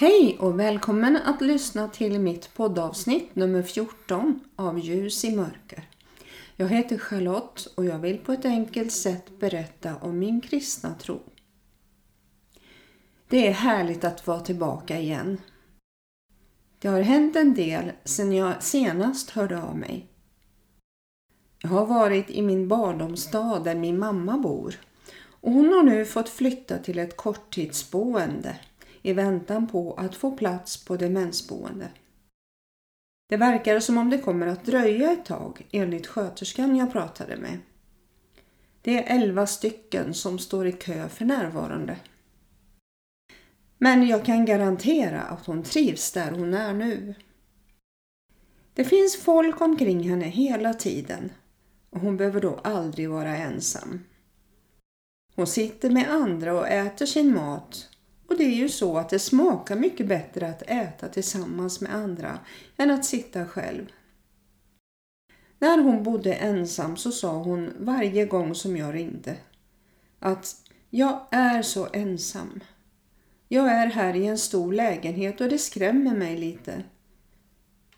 Hej och välkommen att lyssna till mitt poddavsnitt nummer 14 av Ljus i mörker. Jag heter Charlotte och jag vill på ett enkelt sätt berätta om min kristna tro. Det är härligt att vara tillbaka igen. Det har hänt en del sedan jag senast hörde av mig. Jag har varit i min barndomsstad där min mamma bor och hon har nu fått flytta till ett korttidsboende i väntan på att få plats på demensboende. Det verkar som om det kommer att dröja ett tag enligt sköterskan jag pratade med. Det är elva stycken som står i kö för närvarande. Men jag kan garantera att hon trivs där hon är nu. Det finns folk omkring henne hela tiden och hon behöver då aldrig vara ensam. Hon sitter med andra och äter sin mat och det är ju så att det smakar mycket bättre att äta tillsammans med andra än att sitta själv. När hon bodde ensam så sa hon varje gång som jag ringde att jag är så ensam. Jag är här i en stor lägenhet och det skrämmer mig lite.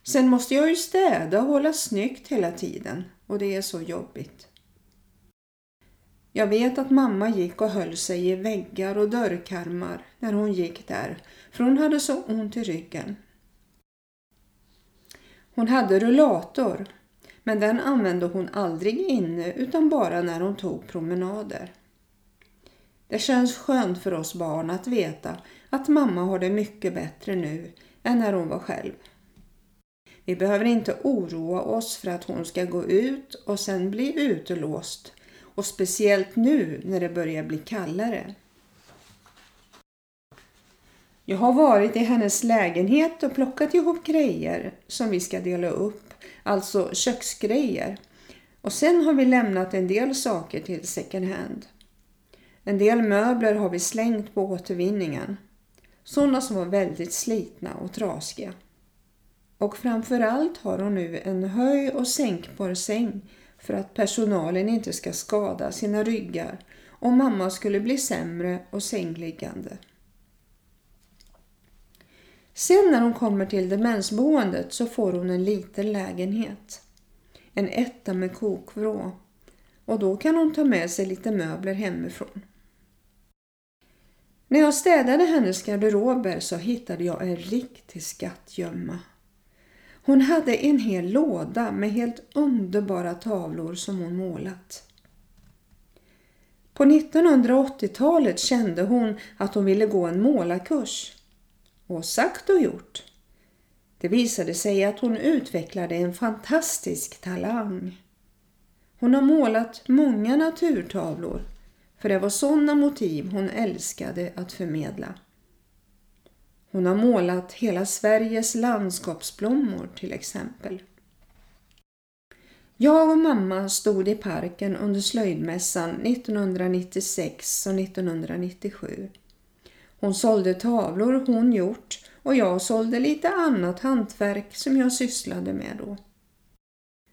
Sen måste jag ju städa och hålla snyggt hela tiden och det är så jobbigt. Jag vet att mamma gick och höll sig i väggar och dörrkarmar när hon gick där, för hon hade så ont i ryggen. Hon hade rullator, men den använde hon aldrig inne utan bara när hon tog promenader. Det känns skönt för oss barn att veta att mamma har det mycket bättre nu än när hon var själv. Vi behöver inte oroa oss för att hon ska gå ut och sen bli utelåst och speciellt nu när det börjar bli kallare. Jag har varit i hennes lägenhet och plockat ihop grejer som vi ska dela upp, alltså köksgrejer. Och sen har vi lämnat en del saker till second hand. En del möbler har vi slängt på återvinningen. Sådana som var väldigt slitna och trasiga. Och framförallt har hon nu en höj och sänkbar säng för att personalen inte ska skada sina ryggar om mamma skulle bli sämre och sängliggande. Sen när hon kommer till demensboendet så får hon en liten lägenhet. En etta med kokvrå. Och då kan hon ta med sig lite möbler hemifrån. När jag städade hennes garderober så hittade jag en riktig skattgömma. Hon hade en hel låda med helt underbara tavlor som hon målat. På 1980-talet kände hon att hon ville gå en målarkurs. Och sagt och gjort. Det visade sig att hon utvecklade en fantastisk talang. Hon har målat många naturtavlor för det var sådana motiv hon älskade att förmedla. Hon har målat hela Sveriges landskapsblommor till exempel. Jag och mamma stod i parken under slöjdmässan 1996 och 1997. Hon sålde tavlor hon gjort och jag sålde lite annat hantverk som jag sysslade med då.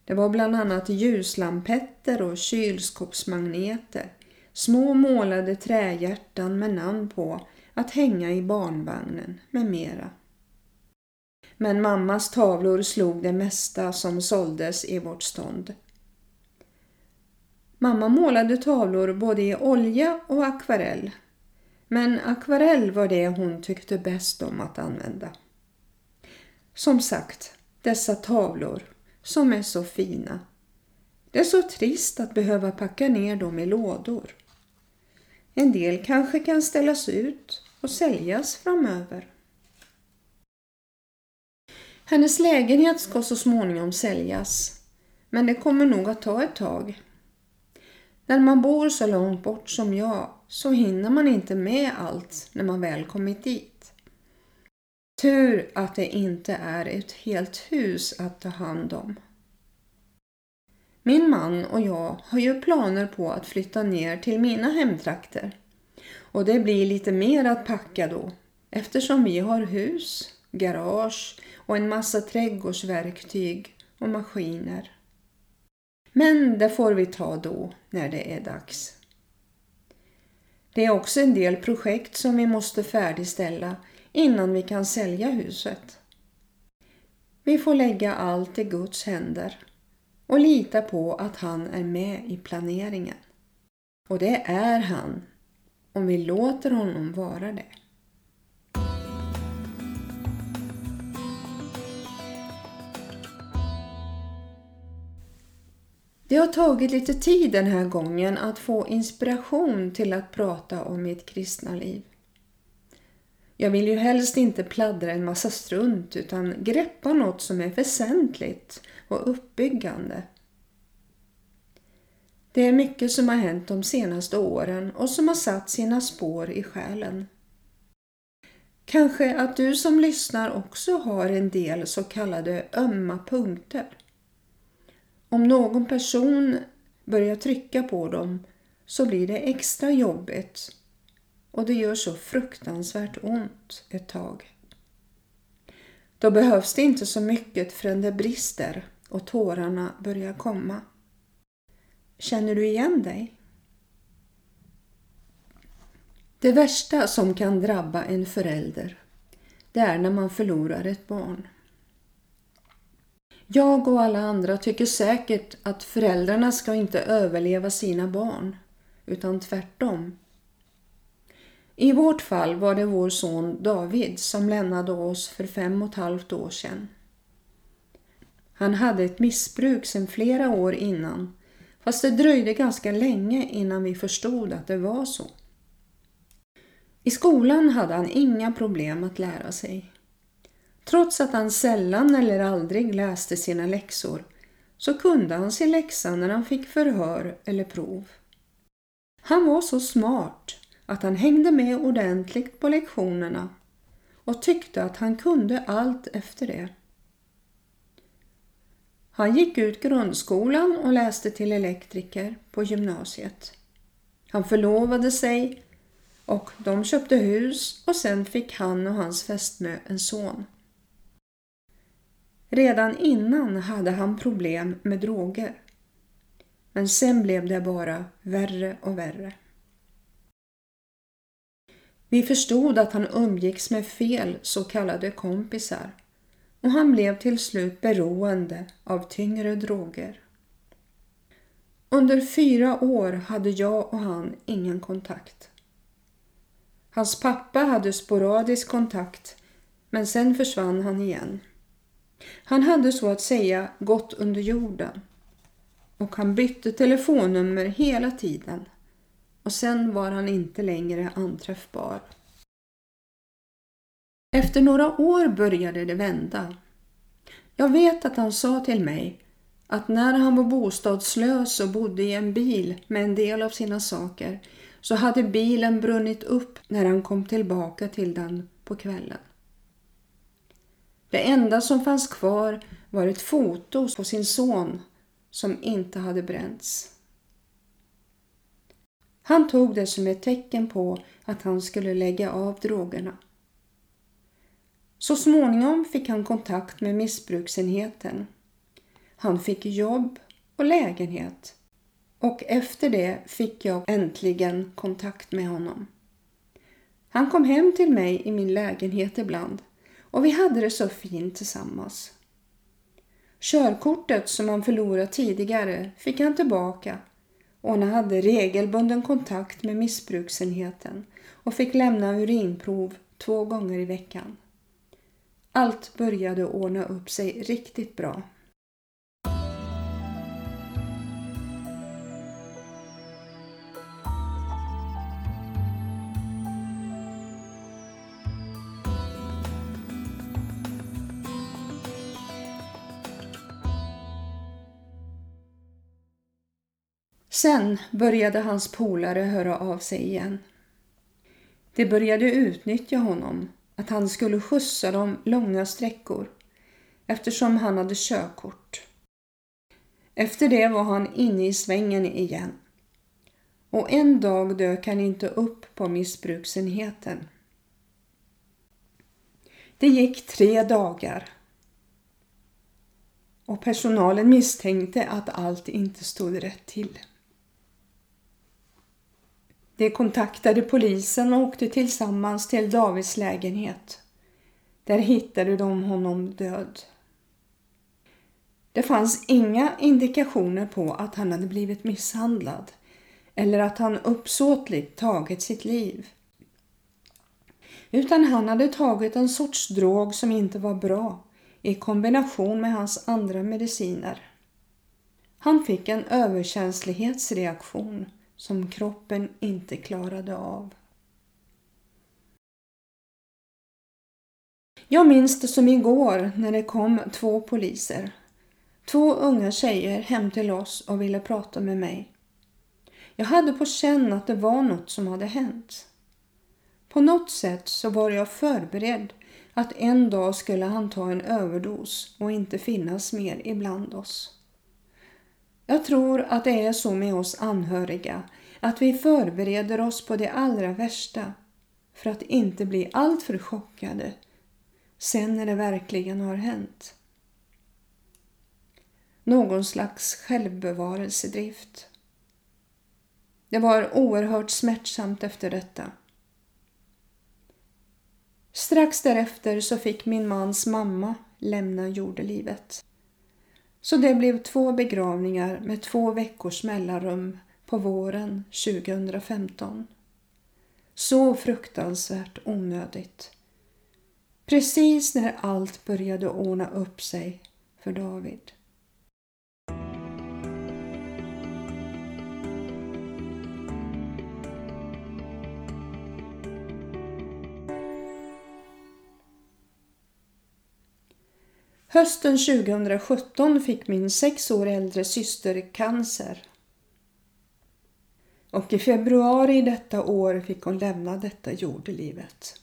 Det var bland annat ljuslampetter och kylskåpsmagneter, små målade trähjärtan med namn på att hänga i barnvagnen med mera. Men mammas tavlor slog det mesta som såldes i vårt stånd. Mamma målade tavlor både i olja och akvarell. Men akvarell var det hon tyckte bäst om att använda. Som sagt, dessa tavlor som är så fina. Det är så trist att behöva packa ner dem i lådor. En del kanske kan ställas ut och säljas framöver. Hennes lägenhet ska så småningom säljas, men det kommer nog att ta ett tag. När man bor så långt bort som jag så hinner man inte med allt när man väl kommit dit. Tur att det inte är ett helt hus att ta hand om. Min man och jag har ju planer på att flytta ner till mina hemtrakter. Och det blir lite mer att packa då eftersom vi har hus, garage och en massa trädgårdsverktyg och maskiner. Men det får vi ta då när det är dags. Det är också en del projekt som vi måste färdigställa innan vi kan sälja huset. Vi får lägga allt i Guds händer och lita på att han är med i planeringen. Och det är han, om vi låter honom vara det. Det har tagit lite tid den här gången att få inspiration till att prata om mitt kristna liv. Jag vill ju helst inte pladdra en massa strunt utan greppa något som är väsentligt och uppbyggande. Det är mycket som har hänt de senaste åren och som har satt sina spår i själen. Kanske att du som lyssnar också har en del så kallade ömma punkter. Om någon person börjar trycka på dem så blir det extra jobbigt och det gör så fruktansvärt ont ett tag. Då behövs det inte så mycket förrän det brister och tårarna börjar komma. Känner du igen dig? Det värsta som kan drabba en förälder, det är när man förlorar ett barn. Jag och alla andra tycker säkert att föräldrarna ska inte överleva sina barn, utan tvärtom. I vårt fall var det vår son David som lämnade oss för fem och ett halvt år sedan. Han hade ett missbruk sedan flera år innan, fast det dröjde ganska länge innan vi förstod att det var så. I skolan hade han inga problem att lära sig. Trots att han sällan eller aldrig läste sina läxor så kunde han sin läxa när han fick förhör eller prov. Han var så smart att han hängde med ordentligt på lektionerna och tyckte att han kunde allt efter det. Han gick ut grundskolan och läste till elektriker på gymnasiet. Han förlovade sig och de köpte hus och sen fick han och hans fästmö en son. Redan innan hade han problem med droger. Men sen blev det bara värre och värre. Vi förstod att han umgicks med fel så kallade kompisar och han blev till slut beroende av tyngre droger. Under fyra år hade jag och han ingen kontakt. Hans pappa hade sporadisk kontakt men sen försvann han igen. Han hade så att säga gått under jorden och han bytte telefonnummer hela tiden och sen var han inte längre anträffbar. Efter några år började det vända. Jag vet att han sa till mig att när han var bostadslös och bodde i en bil med en del av sina saker så hade bilen brunnit upp när han kom tillbaka till den på kvällen. Det enda som fanns kvar var ett foto på sin son som inte hade bränts. Han tog det som ett tecken på att han skulle lägga av drogerna. Så småningom fick han kontakt med missbruksenheten. Han fick jobb och lägenhet och efter det fick jag äntligen kontakt med honom. Han kom hem till mig i min lägenhet ibland och vi hade det så fint tillsammans. Körkortet som han förlorat tidigare fick han tillbaka och han hade regelbunden kontakt med missbruksenheten och fick lämna urinprov två gånger i veckan. Allt började ordna upp sig riktigt bra. Sen började hans polare höra av sig igen. De började utnyttja honom, att han skulle skjutsa dem långa sträckor eftersom han hade körkort. Efter det var han inne i svängen igen. Och en dag dök han inte upp på missbruksenheten. Det gick tre dagar och personalen misstänkte att allt inte stod rätt till. De kontaktade polisen och åkte tillsammans till Davids lägenhet Där hittade de honom död. Det fanns inga indikationer på att han hade blivit misshandlad eller att han uppsåtligt tagit sitt liv. Utan han hade tagit en sorts drog som inte var bra i kombination med hans andra mediciner. Han fick en överkänslighetsreaktion som kroppen inte klarade av. Jag minns det som igår när det kom två poliser. Två unga tjejer hem till oss och ville prata med mig. Jag hade på känn att det var något som hade hänt. På något sätt så var jag förberedd att en dag skulle han ta en överdos och inte finnas mer ibland oss. Jag tror att det är så med oss anhöriga att vi förbereder oss på det allra värsta för att inte bli alltför chockade sen när det verkligen har hänt. Någon slags självbevarelsedrift. Det var oerhört smärtsamt efter detta. Strax därefter så fick min mans mamma lämna jordelivet. Så det blev två begravningar med två veckors mellanrum på våren 2015. Så fruktansvärt onödigt. Precis när allt började ordna upp sig för David. Hösten 2017 fick min sex år äldre syster cancer. Och i februari detta år fick hon lämna detta jordelivet.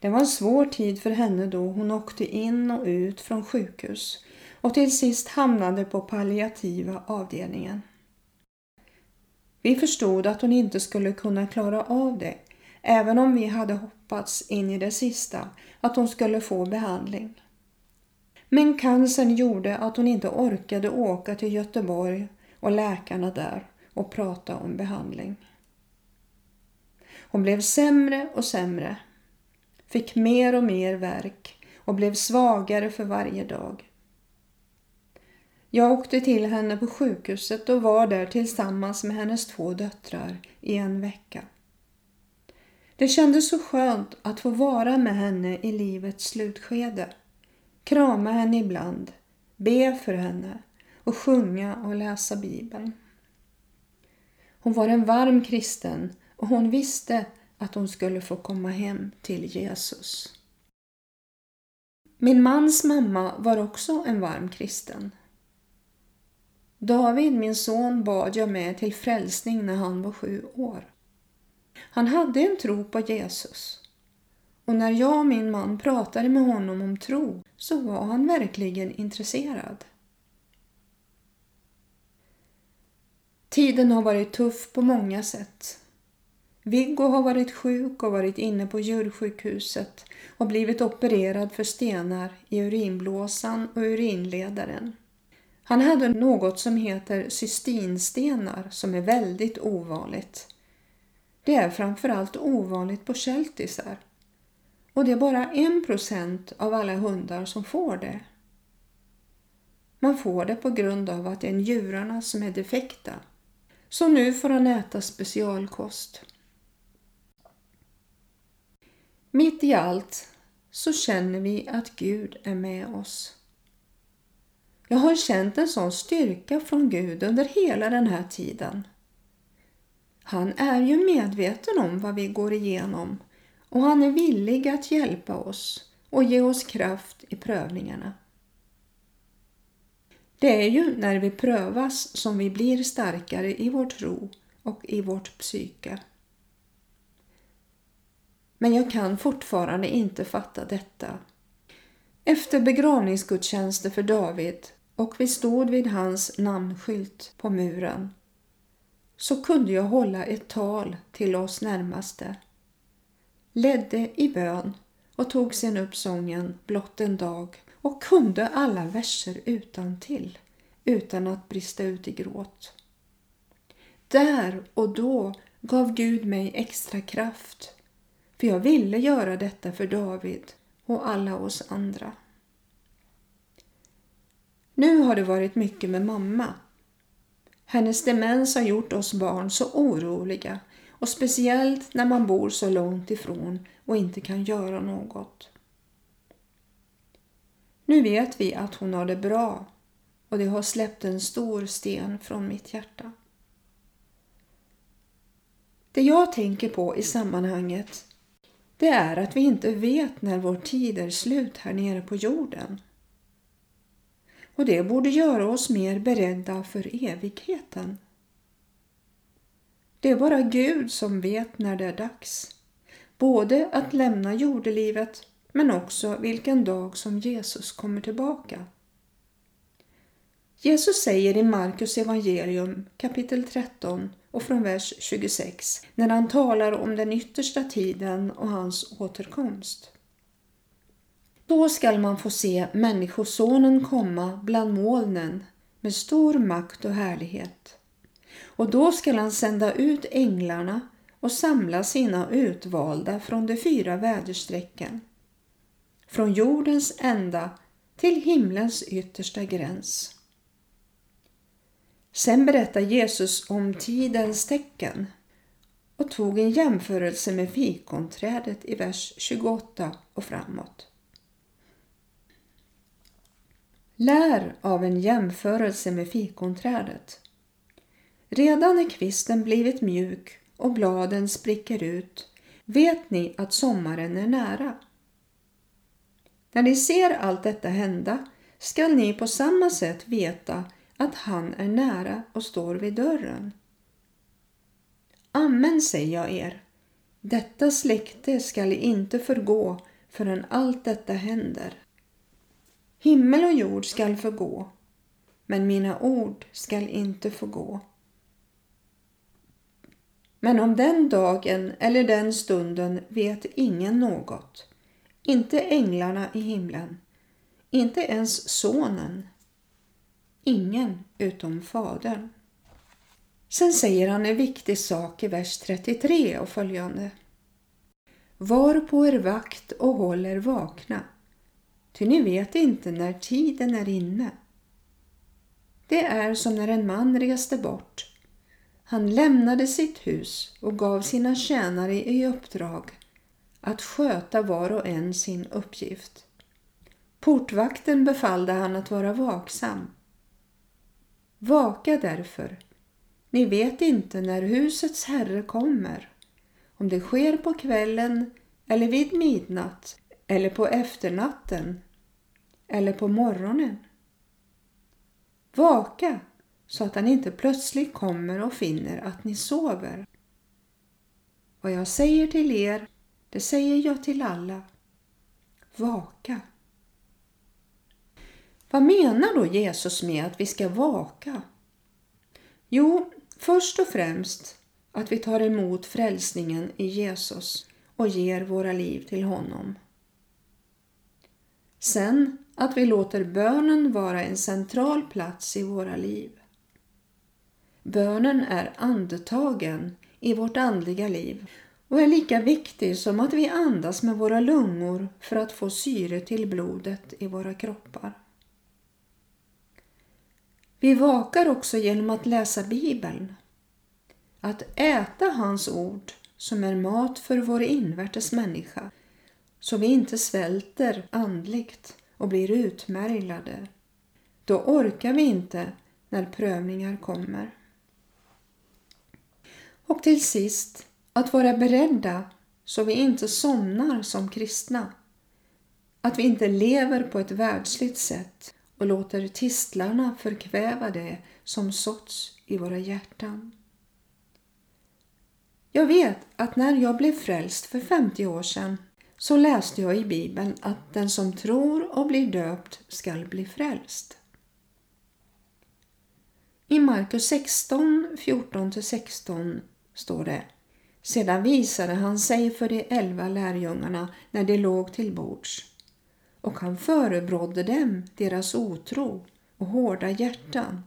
Det var en svår tid för henne då hon åkte in och ut från sjukhus och till sist hamnade på palliativa avdelningen. Vi förstod att hon inte skulle kunna klara av det, även om vi hade hoppats in i det sista att hon skulle få behandling. Men cancern gjorde att hon inte orkade åka till Göteborg och läkarna där och prata om behandling. Hon blev sämre och sämre, fick mer och mer värk och blev svagare för varje dag. Jag åkte till henne på sjukhuset och var där tillsammans med hennes två döttrar i en vecka. Det kändes så skönt att få vara med henne i livets slutskede krama henne ibland, be för henne och sjunga och läsa Bibeln. Hon var en varm kristen och hon visste att hon skulle få komma hem till Jesus. Min mans mamma var också en varm kristen. David, min son, bad jag med till frälsning när han var sju år. Han hade en tro på Jesus och när jag och min man pratade med honom om tro så var han verkligen intresserad. Tiden har varit tuff på många sätt. Viggo har varit sjuk och varit inne på djursjukhuset och blivit opererad för stenar i urinblåsan och urinledaren. Han hade något som heter cystinstenar som är väldigt ovanligt. Det är framförallt ovanligt på keltisar och det är bara en procent av alla hundar som får det. Man får det på grund av att det är njurarna som är defekta. Så nu får han äta specialkost. Mitt i allt så känner vi att Gud är med oss. Jag har känt en sån styrka från Gud under hela den här tiden. Han är ju medveten om vad vi går igenom och han är villig att hjälpa oss och ge oss kraft i prövningarna. Det är ju när vi prövas som vi blir starkare i vår tro och i vårt psyke. Men jag kan fortfarande inte fatta detta. Efter begravningsgudstjänsten för David och vi stod vid hans namnskylt på muren så kunde jag hålla ett tal till oss närmaste ledde i bön och tog sen upp sången Blott en dag och kunde alla verser utan till utan att brista ut i gråt. Där och då gav Gud mig extra kraft för jag ville göra detta för David och alla oss andra. Nu har det varit mycket med mamma. Hennes demens har gjort oss barn så oroliga och speciellt när man bor så långt ifrån och inte kan göra något. Nu vet vi att hon har det bra och det har släppt en stor sten från mitt hjärta. Det jag tänker på i sammanhanget det är att vi inte vet när vår tid är slut här nere på jorden. Och det borde göra oss mer beredda för evigheten. Det är bara Gud som vet när det är dags. Både att lämna jordelivet men också vilken dag som Jesus kommer tillbaka. Jesus säger i Markus evangelium kapitel 13 och från vers 26 när han talar om den yttersta tiden och hans återkomst. Då skall man få se Människosonen komma bland molnen med stor makt och härlighet. Och då skall han sända ut änglarna och samla sina utvalda från de fyra väderstrecken, från jordens ända till himlens yttersta gräns. Sen berättar Jesus om tidens tecken och tog en jämförelse med fikonträdet i vers 28 och framåt. Lär av en jämförelse med fikonträdet. Redan när kvisten blivit mjuk och bladen spricker ut vet ni att sommaren är nära. När ni ser allt detta hända skall ni på samma sätt veta att han är nära och står vid dörren. Amen säger jag er, detta släkte skall inte förgå förrän allt detta händer. Himmel och jord skall förgå, men mina ord skall inte förgå. Men om den dagen eller den stunden vet ingen något, inte änglarna i himlen, inte ens sonen, ingen utom Fadern. Sen säger han en viktig sak i vers 33 och följande. Var på er vakt och håll er vakna, ty ni vet inte när tiden är inne. Det är som när en man reste bort. Han lämnade sitt hus och gav sina tjänare i uppdrag att sköta var och en sin uppgift. Portvakten befallde han att vara vaksam Vaka därför. Ni vet inte när husets herre kommer, om det sker på kvällen eller vid midnatt eller på efternatten eller på morgonen. Vaka så att han inte plötsligt kommer och finner att ni sover. Vad jag säger till er, det säger jag till alla. Vaka. Vad menar då Jesus med att vi ska vaka? Jo, först och främst att vi tar emot frälsningen i Jesus och ger våra liv till honom. Sen att vi låter bönen vara en central plats i våra liv. Bönen är andetagen i vårt andliga liv och är lika viktig som att vi andas med våra lungor för att få syre till blodet i våra kroppar. Vi vakar också genom att läsa Bibeln. Att äta hans ord som är mat för vår invärtes människa så vi inte svälter andligt och blir utmärglade. Då orkar vi inte när prövningar kommer. Och till sist att vara beredda så vi inte somnar som kristna. Att vi inte lever på ett världsligt sätt och låter tistlarna förkväva det som såtts i våra hjärtan. Jag vet att när jag blev frälst för 50 år sedan så läste jag i Bibeln att den som tror och blir döpt skall bli frälst. I Markus 16, 14-16 står det Sedan visade han sig för de elva lärjungarna när de låg till bords och han förebrådde dem deras otro och hårda hjärtan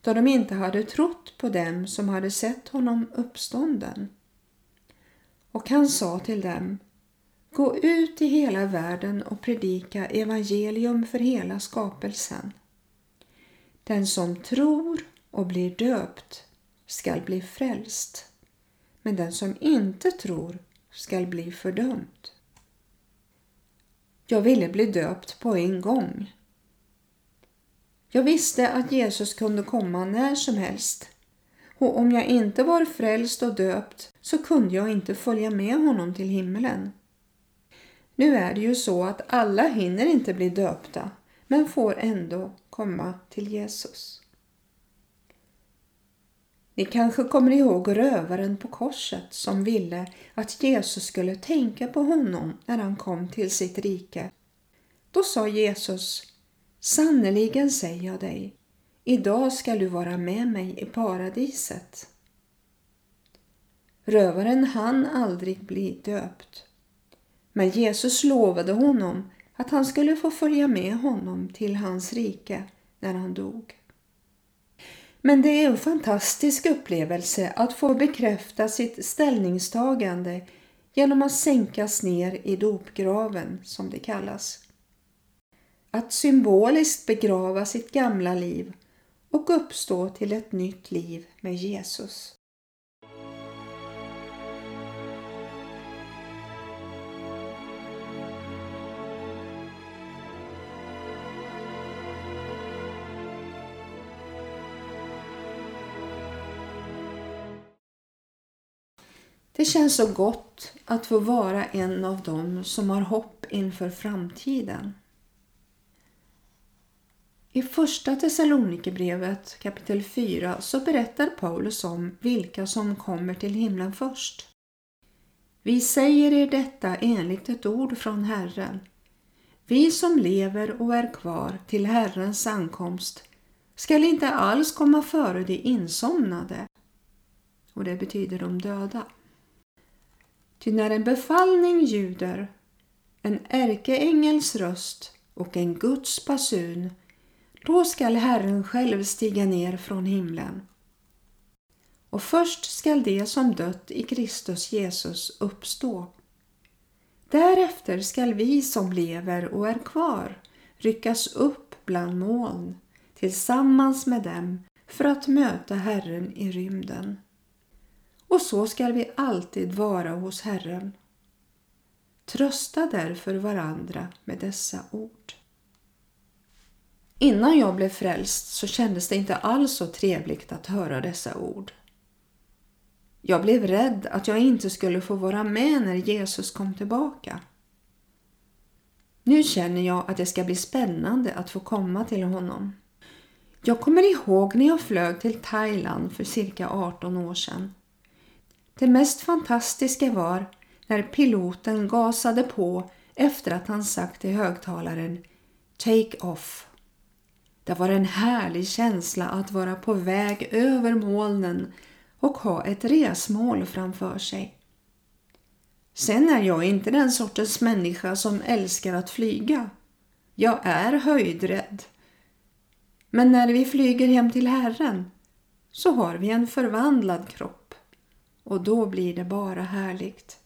då de inte hade trott på dem som hade sett honom uppstånden. Och han sa till dem Gå ut i hela världen och predika evangelium för hela skapelsen. Den som tror och blir döpt skall bli frälst, men den som inte tror skall bli fördömd. Jag ville bli döpt på en gång. Jag visste att Jesus kunde komma när som helst och om jag inte var frälst och döpt så kunde jag inte följa med honom till himlen. Nu är det ju så att alla hinner inte bli döpta men får ändå komma till Jesus. Ni kanske kommer ihåg rövaren på korset som ville att Jesus skulle tänka på honom när han kom till sitt rike. Då sa Jesus, sannerligen säger jag dig, idag skall du vara med mig i paradiset. Rövaren hann aldrig bli döpt. Men Jesus lovade honom att han skulle få följa med honom till hans rike när han dog. Men det är en fantastisk upplevelse att få bekräfta sitt ställningstagande genom att sänkas ner i dopgraven, som det kallas. Att symboliskt begrava sitt gamla liv och uppstå till ett nytt liv med Jesus. Det känns så gott att få vara en av dem som har hopp inför framtiden. I första Thessalonikerbrevet kapitel 4 så berättar Paulus om vilka som kommer till himlen först. Vi säger er detta enligt ett ord från Herren. Vi som lever och är kvar till Herrens ankomst skall inte alls komma före de insomnade. Och det betyder de döda. Ty när en befallning ljuder, en ärkeängels röst och en Guds basun, då skall Herren själv stiga ner från himlen. Och först skall de som dött i Kristus Jesus uppstå. Därefter skall vi som lever och är kvar ryckas upp bland moln tillsammans med dem för att möta Herren i rymden och så skall vi alltid vara hos Herren. Trösta därför varandra med dessa ord. Innan jag blev frälst så kändes det inte alls så trevligt att höra dessa ord. Jag blev rädd att jag inte skulle få vara med när Jesus kom tillbaka. Nu känner jag att det ska bli spännande att få komma till honom. Jag kommer ihåg när jag flög till Thailand för cirka 18 år sedan. Det mest fantastiska var när piloten gasade på efter att han sagt till högtalaren Take off. Det var en härlig känsla att vara på väg över molnen och ha ett resmål framför sig. Sen är jag inte den sortens människa som älskar att flyga. Jag är höjdrädd. Men när vi flyger hem till Herren så har vi en förvandlad kropp och då blir det bara härligt.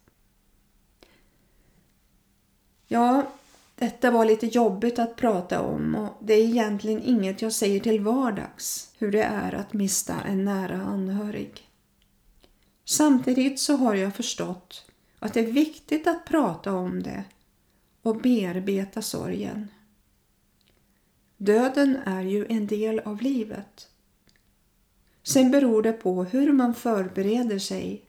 Ja, detta var lite jobbigt att prata om och det är egentligen inget jag säger till vardags, hur det är att mista en nära anhörig. Samtidigt så har jag förstått att det är viktigt att prata om det och bearbeta sorgen. Döden är ju en del av livet Sen beror det på hur man förbereder sig.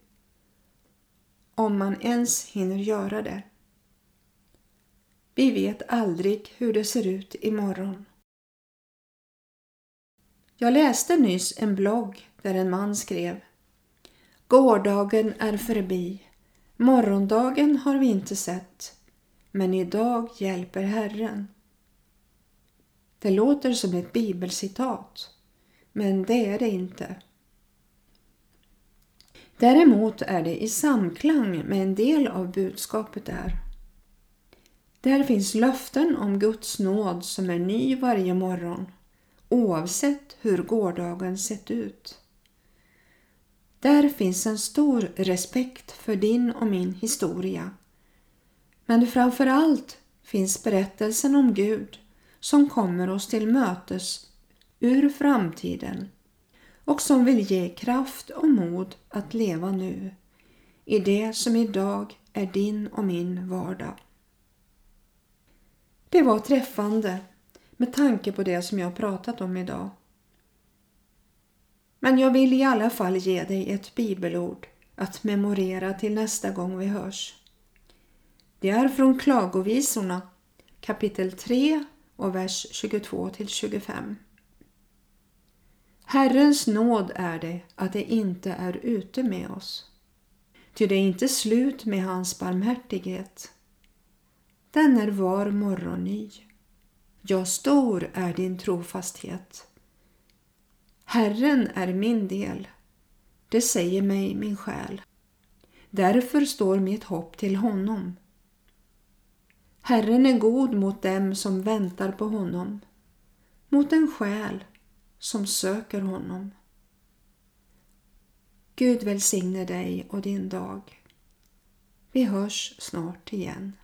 Om man ens hinner göra det. Vi vet aldrig hur det ser ut imorgon. Jag läste nyss en blogg där en man skrev Gårdagen är förbi. Morgondagen har vi inte sett. Men idag hjälper Herren. Det låter som ett bibelcitat. Men det är det inte. Däremot är det i samklang med en del av budskapet där. Där finns löften om Guds nåd som är ny varje morgon oavsett hur gårdagen sett ut. Där finns en stor respekt för din och min historia. Men framför allt finns berättelsen om Gud som kommer oss till mötes ur framtiden och som vill ge kraft och mod att leva nu i det som idag är din och min vardag. Det var träffande med tanke på det som jag pratat om idag. Men jag vill i alla fall ge dig ett bibelord att memorera till nästa gång vi hörs. Det är från Klagovisorna kapitel 3 och vers 22 till 25. Herrens nåd är det att det inte är ute med oss. Ty det är inte slut med hans barmhärtighet. Den är var morgon ny. Ja, stor är din trofasthet. Herren är min del, det säger mig min själ. Därför står mitt hopp till honom. Herren är god mot dem som väntar på honom, mot en själ som söker honom. Gud välsigne dig och din dag. Vi hörs snart igen.